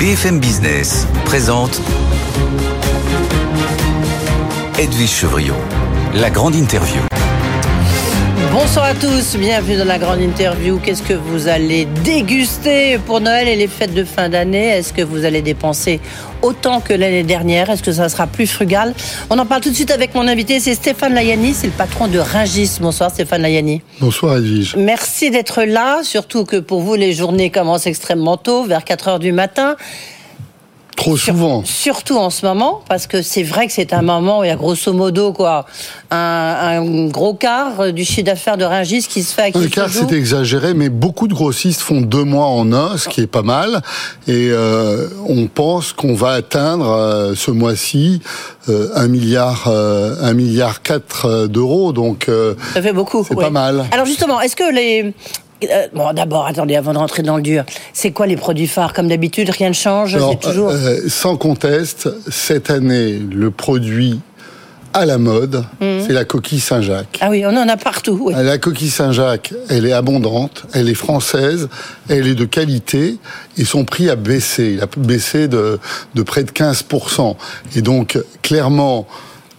BFM Business présente Edwige Chevriot, la grande interview. Bonsoir à tous, bienvenue dans la grande interview. Qu'est-ce que vous allez déguster pour Noël et les fêtes de fin d'année? Est-ce que vous allez dépenser autant que l'année dernière Est-ce que ça sera plus frugal? On en parle tout de suite avec mon invité, c'est Stéphane Layani, c'est le patron de Ringis. Bonsoir Stéphane Layani. Bonsoir Edwige. Merci d'être là, surtout que pour vous les journées commencent extrêmement tôt, vers 4 heures du matin. Trop souvent. surtout en ce moment, parce que c'est vrai que c'est un moment où il y a grosso modo quoi, un, gros quart du chiffre d'affaires de Ringis qui se fait. Un quart, c'est exagéré, mais beaucoup de grossistes font deux mois en un, ce qui est pas mal. Et euh, on pense qu'on va atteindre euh, ce mois-ci euh, un milliard, un milliard quatre d'euros. Donc ça fait beaucoup. C'est pas mal. Alors justement, est-ce que les euh, bon, d'abord, attendez, avant de rentrer dans le dur, c'est quoi les produits phares? Comme d'habitude, rien ne change toujours... Euh, sans conteste, cette année, le produit à la mode, mhm. c'est la coquille Saint-Jacques. Ah oui, on en a partout. La coquille Saint-Jacques, elle est abondante, elle est française, elle est de qualité et son prix a baissé. Il a baissé de, de près de 15%. Et donc, clairement,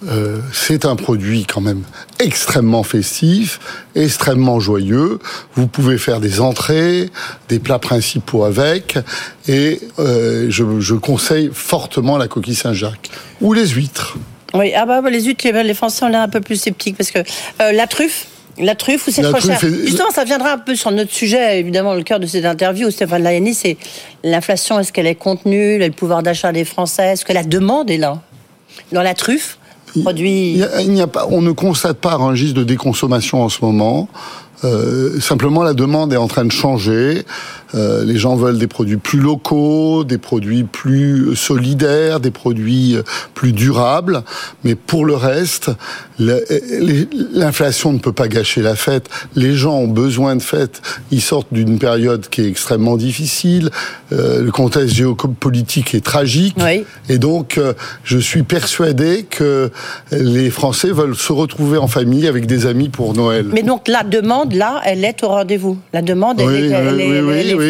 euh, c'est un produit quand même extrêmement festif, extrêmement joyeux. Vous pouvez faire des entrées, des plats principaux avec, et euh, je, conseille fortement la coquille Saint-Jacques ou les huîtres. Oui, ah bah, les huîtres, les Français ont l'air un peu plus sceptiques parce que euh, la truffe. La truffe ou c'est trop cher Justement, ça viendra un peu sur notre sujet, évidemment, le cœur de cette interview. Stéphane Layani, c'est l'inflation. Est-ce qu'elle est contenue Le pouvoir d'achat des Français Est-ce que la demande est là Dans la truffe il n'y a, pas, on ne constate pas un registre de déconsommation en ce moment. Euh, simplement, la demande est en train de changer. Euh, les gens veulent des produits plus locaux, des produits plus solidaires, des produits euh, plus durables. Mais pour le reste, l'inflation ne peut pas gâcher la fête. Les gens ont besoin de fêtes. Ils sortent d'une période qui est extrêmement difficile. Euh, le contexte géopolitique est tragique. Et donc, je suis persuadé que les Français veulent se retrouver en famille avec des amis pour Noël. Mais donc la demande, là, elle est au rendez-vous. La demande, elle, est, elle, oui,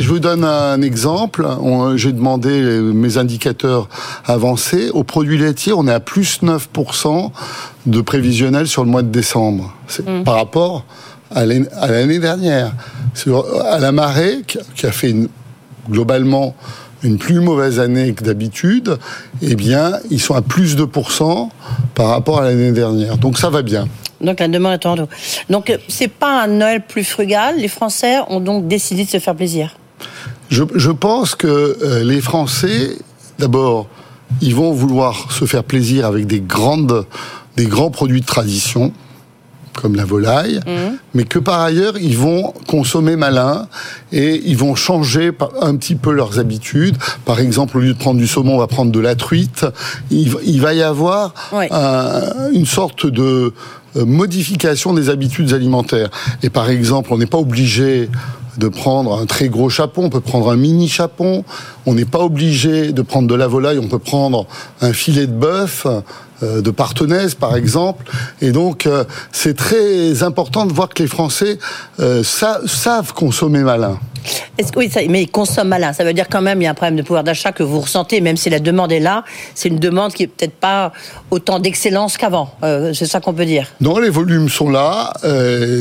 je vous donne un exemple. J'ai demandé mes indicateurs avancés. Au produit laitier, on est à plus 9% de prévisionnel sur le mois de décembre. Mm. Par rapport à l'année dernière. à la marée, qui a fait globalement une plus mauvaise année que d'habitude, eh bien, ils sont à plus de pourcents par rapport à l'année dernière. Donc ça va bien. Donc la demande est en haut. Donc euh, c'est pas un Noël plus frugal. Les Français ont donc décidé de se faire plaisir. Je, je pense que euh, les Français, d'abord, ils vont vouloir se faire plaisir avec des grandes, des grands produits de tradition comme la volaille, mmh. mais que par ailleurs, ils vont consommer malin et ils vont changer un petit peu leurs habitudes. Par exemple, au lieu de prendre du saumon, on va prendre de la truite. Il, va y avoir une sorte de euh, modification des habitudes alimentaires. Et par exemple, on n'est pas obligé de prendre un très gros chapon, on peut prendre un mini chapon, on n'est pas obligé de prendre de la volaille, on peut prendre un filet de bœuf, de partenaise par exemple. Et donc euh, c'est très important de voir que les Français euh, savent consommer malin. Est-ce, oui, mais ils consomment malin. Ça veut dire quand même il y a un problème de pouvoir d'achat que vous ressentez, même si la demande est là. C'est une demande qui est peut-être pas autant d'excellence qu'avant. c'est ça qu'on peut dire. Non, les volumes sont là.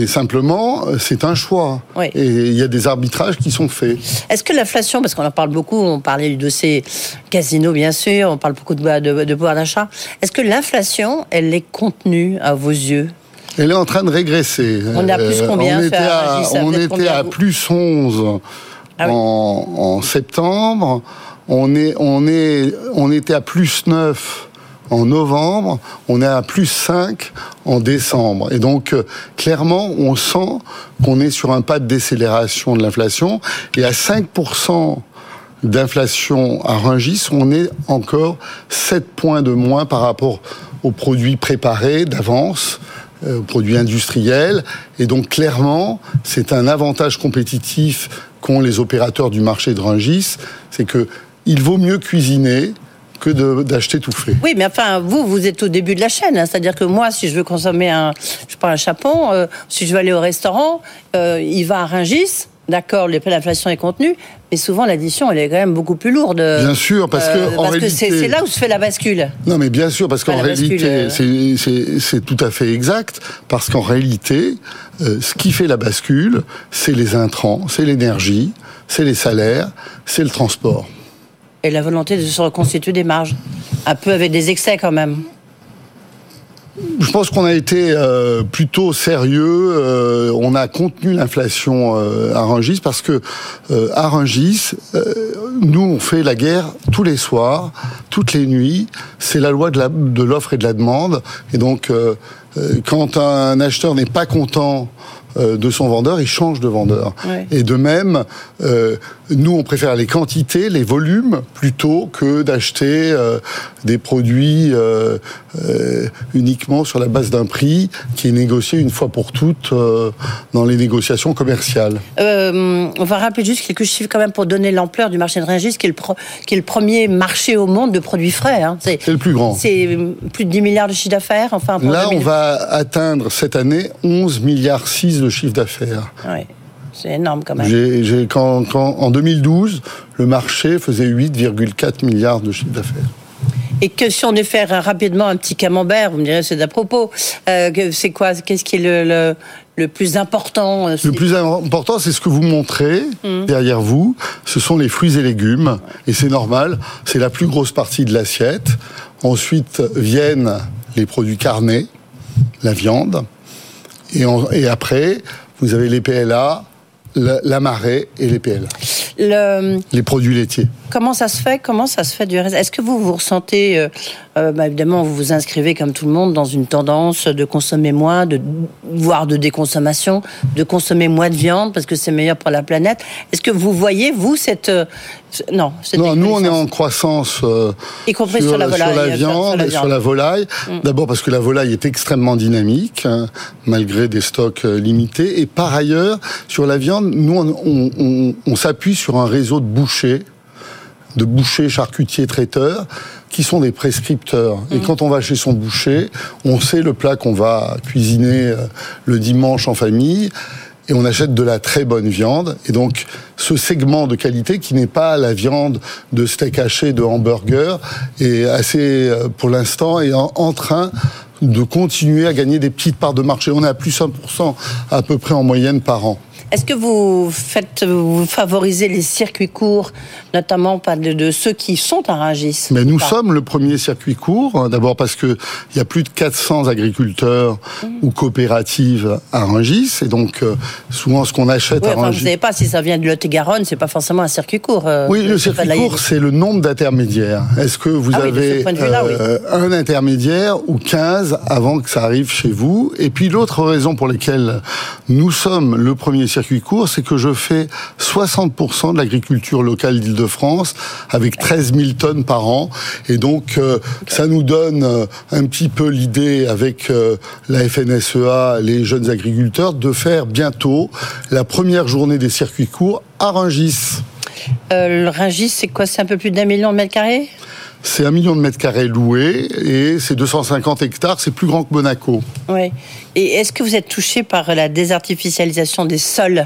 simplement, c'est un choix. Et il y a des arbitrages qui sont faits. Est-ce que l'inflation, parce qu'on en parle beaucoup, on parlait du dossier casino bien sûr, on parle beaucoup de, de, de pouvoir d'achat. Est-ce que l'inflation, elle est contenue à vos yeux Elle est en train de régresser. On est à plus combien On était à, on était à plus 11 ah en, septembre. On, est, on, est, on était à plus 9 en novembre, on est à plus 5 en décembre. Et donc, euh, clairement, on sent qu'on est sur un pas de décélération de l'inflation. Et à 5% d'inflation à Rungis, on est encore 7 points de moins par rapport aux produits préparés d'avance euh, aux produits industriels. Et donc clairement, c'est un avantage compétitif qu'ont les opérateurs du marché de Rungis, c'est que il vaut mieux cuisiner que d'acheter tout fait. Oui, mais enfin, vous, vous êtes au début de la chaîne. Hein. C'est-à-dire que moi, si je veux consommer un, je prends un chapon, euh, si je veux aller au restaurant, euh, il va à Rungis, D'accord, l'inflation est contenue, mais souvent l'addition, elle est quand même beaucoup plus lourde. Bien sûr, parce que euh, en parce que c'est là où se fait la bascule. Non, mais bien sûr, parce qu'en réalité, bascule, euh. c'est tout à fait exact, parce qu'en réalité, euh, ce qui fait la bascule, c'est les intrants, c'est l'énergie, c'est les salaires, c'est le transport. Et la volonté de se reconstituer des marges. Un peu avec des excès quand même. Je pense qu'on a été euh, plutôt sérieux. euh, on a contenu l'inflation euh, à Rungis parce que à Rungis, nous on fait la guerre tous les soirs, toutes les nuits. C'est la loi de l'offre et de la demande. Et donc, quand un acheteur n'est pas content de son vendeur, il change de vendeur. Ouais. Et de même, euh, nous, on préfère les quantités, les volumes, plutôt que d'acheter euh, des produits euh, euh, uniquement sur la base d'un prix qui est négocié une fois pour toutes dans les négociations commerciales. On va rappeler juste quelques chiffres quand même pour donner l'ampleur du marché de Rungis, qui est le, pro- qui est le premier marché au monde de produits frais. hein. C'est le plus grand. c'est plus de 10 milliards de chiffre d'affaires. Enfin, pour Là, on 2000. va atteindre cette année 11 milliards 6 de chiffre d'affaires. Ouais, c'est énorme quand même. J'ai- quand, quand- en 2012, le marché faisait 8,4 milliards de chiffre d'affaires. Et que si on devait faire rapidement un petit camembert, vous me direz c'est d'à propos. euh, c'est quoi Qu'est-ce qui est le, le, le plus important euh, Le plus important, c'est ce que vous montrez Mmh. derrière vous. Ce sont les fruits et légumes. Et c'est normal, c'est la plus grosse partie de l'assiette. Ensuite viennent les produits carnés, la viande. Et, en- et après, vous avez les PLA, la, la marée et les PLA, le, les produits laitiers. Comment ça se fait? Comment ça se fait du reste? Est-ce que vous vous ressentez, euh, euh, bah, évidemment, vous vous inscrivez comme tout le monde dans une tendance de consommer moins, de voire de déconsommation, de consommer moins de viande parce que c'est meilleur pour la planète? Est-ce que vous voyez vous cette euh, non cette Non, nous on est en croissance euh, Y compris sur la volaille, sur la viande sur la sur la volaille. Mm. D'abord parce que la volaille est extrêmement dynamique, hein, malgré des stocks limités. Et par ailleurs, sur la viande, nous on, on- on- on s'appuie sur un réseau de bouchers, de bouchers, charcutiers, traiteurs, qui sont des prescripteurs. Et Mm. quand on va chez son boucher, on sait le plat qu'on va cuisiner euh, le dimanche en famille. Et on achète de la très bonne viande. Et donc, ce segment de qualité qui n'est pas la viande de steak haché, de hamburger, est assez, euh, pour l'instant, est en, en train de continuer à gagner des petites parts de marché. On est à plus 1% à peu près en moyenne par an. Est-ce que vous faites, vous favorisez les circuits courts, notamment pas de, de ceux qui sont à Rungis Mais nous sommes le premier circuit court, hein, d'abord parce que il y a plus de 400 agriculteurs Mmh. ou coopératives à Rungis, et donc euh, souvent ce qu'on achète Oui, à enfin, vous Rungis. savez pas si ça vient de Lot-et-Garonne, c'est pas forcément un circuit court. euh, Oui, le circuit court, c'est le nombre d'intermédiaires. Est-ce que vous Ah avez oui. euh, un intermédiaire ou 15 avant que ça arrive chez vous? Et puis l'autre raison pour laquelle nous sommes le premier circuit c'est que je fais 60% de l'agriculture locale d'Île-de-France avec 13 000 tonnes par an. Et donc, euh, ça nous donne euh, un petit peu l'idée avec euh, la FNSEA, les jeunes agriculteurs, de faire bientôt la première journée des circuits courts à Rungis. Le Rungis, c'est quoi? C'est un peu plus d'un million de mètres carrés? C'est un million de mètres carrés loués et c'est 250 hectares, c'est plus grand que Monaco. Oui. Et est-ce que vous êtes touché par la désartificialisation des sols?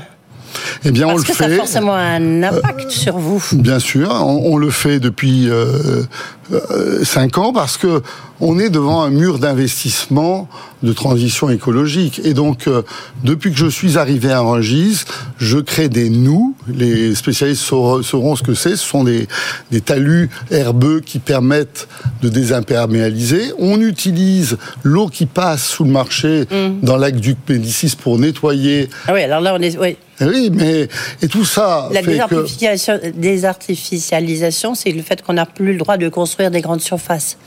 Eh bien, on Parce le que ça a forcément un impact sur vous. Bien sûr, on, on le fait depuis euh, euh, cinq ans parce que on est devant un mur d'investissement de transition écologique. Et donc, euh, depuis que je suis arrivé à Rungis, je crée des nous. Les spécialistes sauront, sauront ce que c'est. Ce sont des, des talus herbeux qui permettent de désimperméabiliser. On utilise l'eau qui passe sous le marché dans l'aqueduc Médicis pour nettoyer. Ah oui, alors là, on est. Oui. Eh Oui, mais et tout ça La que désartificialisation, c'est le fait qu'on n'a plus le droit de construire des grandes surfaces.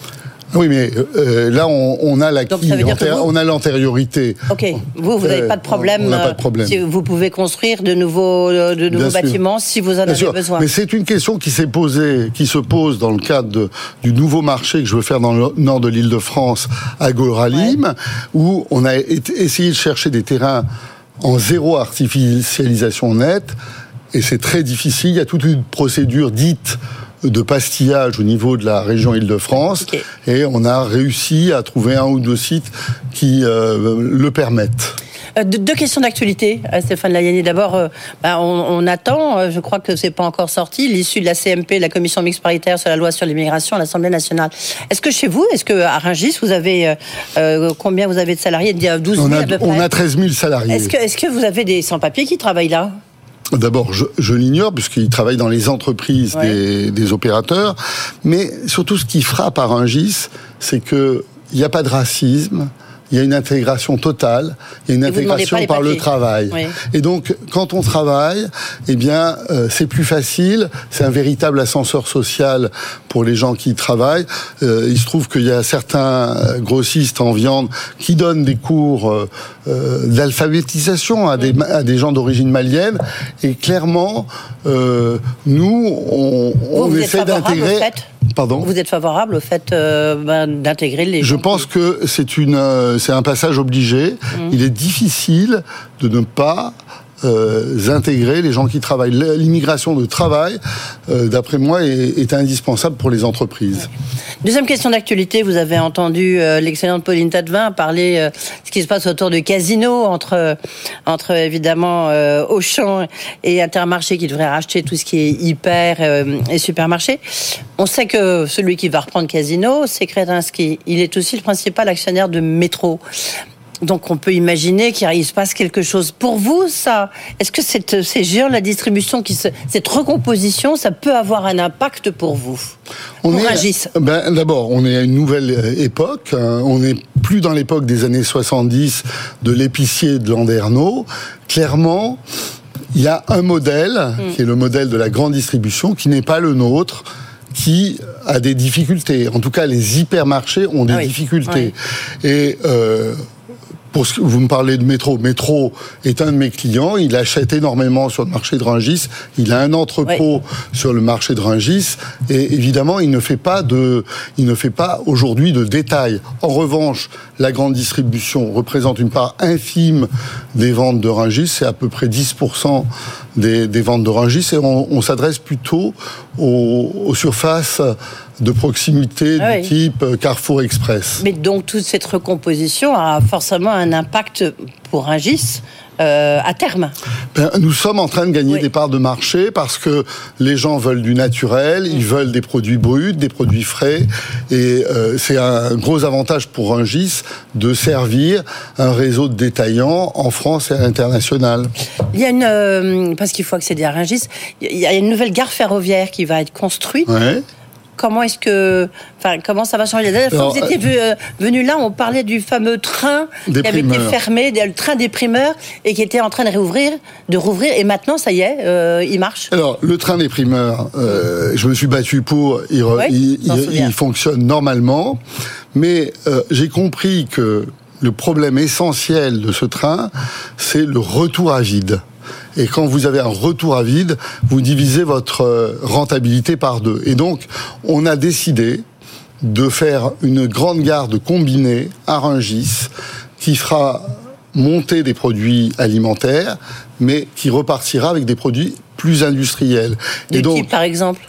Oui, mais euh, là, on, on a la Donc, ça veut dire que vous- on a l'antériorité. Ok, vous, vous n'avez Euh, pas de problème. on n'a pas de euh, problème. si vous pouvez construire de nouveaux, euh, de bâtiments si vous en Bien avez sûr, besoin. mais c'est une question qui s'est posée, qui se pose dans le cadre de- du nouveau marché que je veux faire dans le nord de l'Île-de-France, à Goralim, où on a essayé de chercher des terrains en zéro artificialisation nette, et c'est très difficile. Il y a toute une procédure dite de pastillage au niveau de la région Île-de-France, et on a réussi à trouver un ou deux sites qui euh, le permettent. Euh, deux, questions d'actualité, euh, Stéphane Layani. D'abord, euh, bah, on, attend, je crois que c'est pas encore sorti, l'issue de la CMP, la commission mixte paritaire sur la loi sur l'immigration à l'Assemblée nationale. Est-ce que chez vous, est-ce que à Rungis, vous avez combien vous avez de salariés? 12 000 on a, à peu près. On a 13 000 salariés. Est-ce que, est que vous avez des sans-papiers qui travaillent là? D'abord, je, l'ignore puisqu'ils travaillent dans les entreprises des, des, opérateurs, mais surtout ce qui frappe à Rungis, c'est qu'il n'y a pas de racisme, il y a une intégration totale, il y a une intégration par le travail. Et donc, quand on travaille, eh bien, euh, c'est plus facile. C'est un véritable ascenseur social pour les gens qui travaillent. Euh, il se trouve qu'il y a certains euh, grossistes en viande qui donnent des cours d'alphabétisation à des, à des gens d'origine malienne. Et clairement, nous, on, on essaie d'intégrer. Pardon Vous êtes favorable au fait ben, d'intégrer les. Je pense que c'est une c'est un passage obligé. Mmh. Il est difficile de ne pas euh, intégrer les gens qui travaillent. L'immigration de travail, euh, d'après moi, est, indispensable pour les entreprises. Deuxième question d'actualité, vous avez entendu euh, l'excellente Pauline Tadevin parler de ce qui se passe autour de Casino, entre, entre évidemment Auchan et Intermarché qui devrait racheter tout ce qui est hyper et supermarché. On sait que celui qui va reprendre Casino, c'est Kretinsky. Il est aussi le principal actionnaire de Métro. Donc on peut imaginer qu'il se passe quelque chose. Pour vous, ça, est-ce que cette, géants, la distribution, qui se, cette recomposition, ça peut avoir un impact pour vous? On est, ben, D'abord, on est à une nouvelle euh, époque. Hein. On n'est plus dans l'époque des années 70 de l'épicier de Landerneau. Clairement, il y a un modèle, mm. qui est le modèle de la grande distribution, qui n'est pas le nôtre qui a des difficultés. En tout cas, les hypermarchés ont des ah difficultés. Et euh, vous me parlez de Métro. Métro est un de mes clients. Il achète énormément sur le marché de Rungis. Il a un entrepôt sur le marché de Rungis. Et évidemment, il ne fait pas de, il ne fait pas aujourd'hui de détails. En revanche, la grande distribution représente une part infime des ventes de Rungis. C'est à peu près 10% des, ventes de Rungis. Et on, s'adresse plutôt aux surfaces de proximité ah du type euh, Carrefour Express. Mais donc toute cette recomposition a forcément un impact pour un GIS euh, à terme. Ben, Nous sommes en train de gagner des parts de marché parce que les gens veulent du naturel, ils veulent des produits bruts, des produits frais, et euh, c'est un gros avantage pour un GIS de servir un réseau de détaillants en France et à l'international. Il y a une, parce qu'il faut accéder à Rungis, il y a une nouvelle gare ferroviaire qui va être construite. Ouais comment est-ce que, enfin, comment ça va changer La dernière fois que vous étiez euh, venu là, on parlait du fameux train qui avait été fermé, le train des primeurs, et qui était en train de réouvrir, de rouvrir, et maintenant, ça y est, euh, il marche. Alors, le train des primeurs, euh, je me suis battu pour, il, il, fonctionne normalement, mais j'ai compris que le problème essentiel de ce train, c'est le retour à vide. Et quand vous avez un retour à vide, vous divisez votre euh, rentabilité par deux. Et donc, on a décidé de faire une grande garde combinée à Rungis qui fera monter des produits alimentaires, mais qui repartira avec des produits plus industriels. Du type, par exemple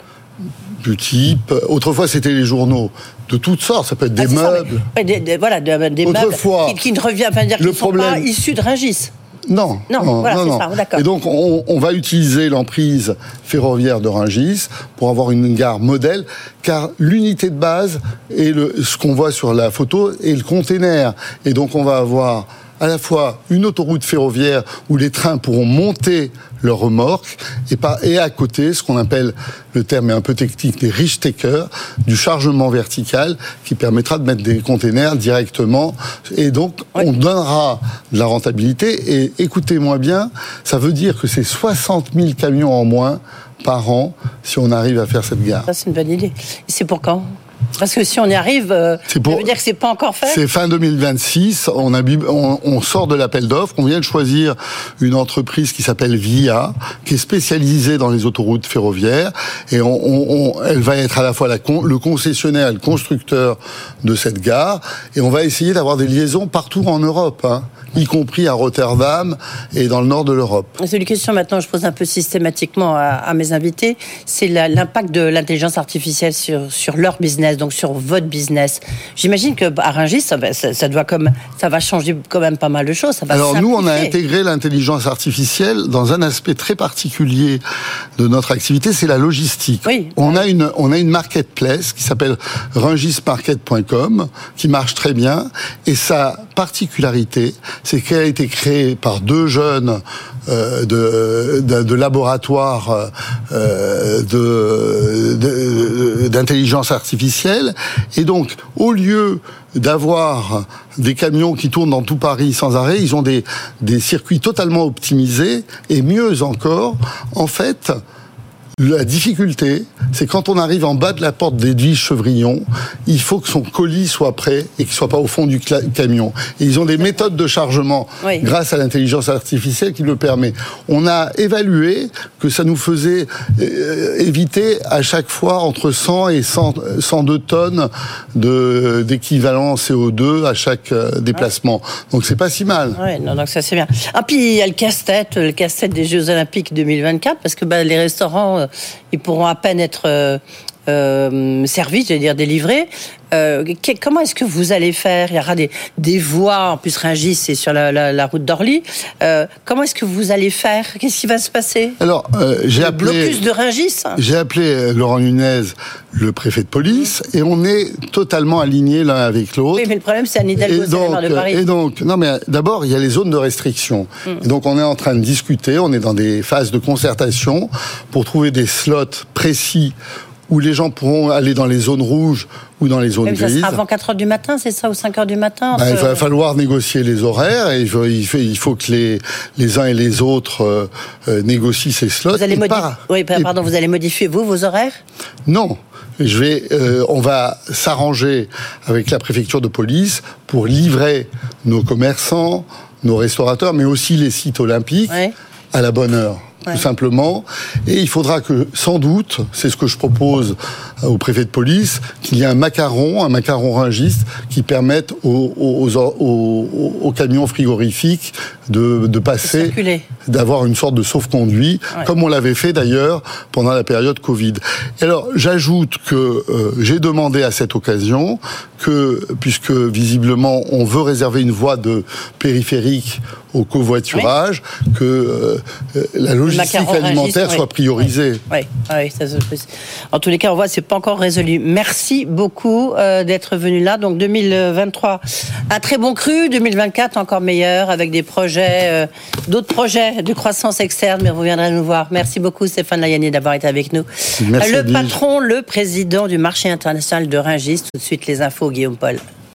Du type. Autrefois, c'était les journaux de toutes sortes. Ça peut être ah, des meubles. des, voilà, des, meubles qui, ne revient pas dire qu'ils ne sont pas issus de Rungis. Non, non, non, voilà, non, Ça, Et donc, on, va utiliser l'emprise ferroviaire de Rungis pour avoir une gare modèle, car l'unité de base est le, ce qu'on voit sur la photo est le container. Et donc, on va avoir à la fois une autoroute ferroviaire où les trains pourront monter leurs remorques et, à côté ce qu'on appelle, le terme est un peu technique, des rich takers, du chargement vertical qui permettra de mettre des containers directement et donc on donnera de la rentabilité et écoutez-moi bien, ça veut dire que c'est 60 000 camions en moins par an si on arrive à faire cette gare. Ça c'est une bonne idée. Et c'est pour quand? Parce que si on y arrive, euh, ça veut dire que c'est pas encore fait. C'est fin 2026. On, a, on, sort de l'appel d'offres. On vient de choisir une entreprise qui s'appelle Via, qui est spécialisée dans les autoroutes ferroviaires, et on, elle va être à la fois la, le concessionnaire, le constructeur de cette gare, et on va essayer d'avoir des liaisons partout en Europe. Hein y compris à Rotterdam et dans le nord de l'Europe. C'est une question maintenant, je pose un peu systématiquement à, mes invités, c'est l'impact de l'intelligence artificielle sur, sur leur business donc sur votre business. J'imagine que à Rungis, ça, ça, doit comme, ça va changer quand même pas mal de choses. Ça va Alors nous, on a intégré l'intelligence artificielle dans un aspect très particulier de notre activité, c'est la logistique. Oui. On a une, on a une marketplace qui s'appelle rungismarket.com qui marche très bien et sa particularité, c'est qu'elle a été créée par deux jeunes euh, de, de, laboratoires euh, d'intelligence artificielle. Et donc, au lieu d'avoir des camions qui tournent dans tout Paris sans arrêt, ils ont des circuits totalement optimisés. Et mieux encore, en fait, la difficulté, c'est quand on arrive en bas de la porte d'Edwige Chevrillon, il faut que son colis soit prêt et qu'il soit pas au fond du camion. Et ils ont des méthodes de chargement grâce à l'intelligence artificielle qui le permet. On a évalué que ça nous faisait euh, éviter à chaque fois entre 100 et 100, 102 tonnes de d'équivalent CO2 à chaque euh, déplacement. Donc c'est pas si mal. Ouais, non, donc ça c'est bien. Ah puis il y a le casse-tête, le casse-tête des Jeux Olympiques 2024 parce que bah, les restaurants euh, ils pourront à peine être euh, euh, servis, je dire délivrés. Euh, comment est-ce que vous allez faire? Il y aura des, des voies, en plus Rungis, c'est sur la, route d'Orly. comment est-ce que vous allez faire? Qu'est-ce qui va se passer? Alors, j'ai appelé... blocus de Rungis J'ai appelé Laurent Nunez, le préfet de police, et on est totalement alignés l'un avec l'autre. Oui, mais le problème, c'est Anne Hidalgo, donc, de Paris. Et donc, non mais d'abord, il y a les zones de restriction. Et donc, on est en train de discuter, on est dans des phases de concertation pour trouver des slots précis où les gens pourront aller dans les zones rouges ou dans les zones grises. Avant 4 heures du matin, c'est ça, ou 5 heures du matin ben, Il va falloir négocier les horaires et il faut, il faut, que les, les uns et les autres euh, euh, négocient ces slots. Vous allez modifier, oui, pardon, vous allez modifier vous vos horaires? Non. Je vais, euh, on va s'arranger avec la préfecture de police pour livrer nos commerçants, nos restaurateurs, mais aussi les sites olympiques à la bonne heure tout simplement. Et il faudra que, sans doute, c'est ce que je propose au préfet de police, qu'il y ait un macaron, un macaron ringiste, qui permette aux, aux, camions frigorifiques de, de passer, d'avoir une sorte de sauf-conduit, comme on l'avait fait d'ailleurs pendant la période Covid. Et alors, j'ajoute que euh, j'ai demandé à cette occasion que, puisque visiblement on veut réserver une voie de périphérique au covoiturage, que euh, la logistique alimentaire soit priorisée. Oui, oui, ça, en tous les cas, on voit c'est pas encore résolu. Merci beaucoup euh, d'être venu là. Donc 2023, un très bon cru. 2024 encore meilleur avec des projets, euh, d'autres projets de croissance externe. Mais vous viendrez nous voir. Merci beaucoup Stéphane Layani d'avoir été avec nous. Merci le patron, le président du marché international de Ringis. Tout de suite les infos, Guillaume Paul.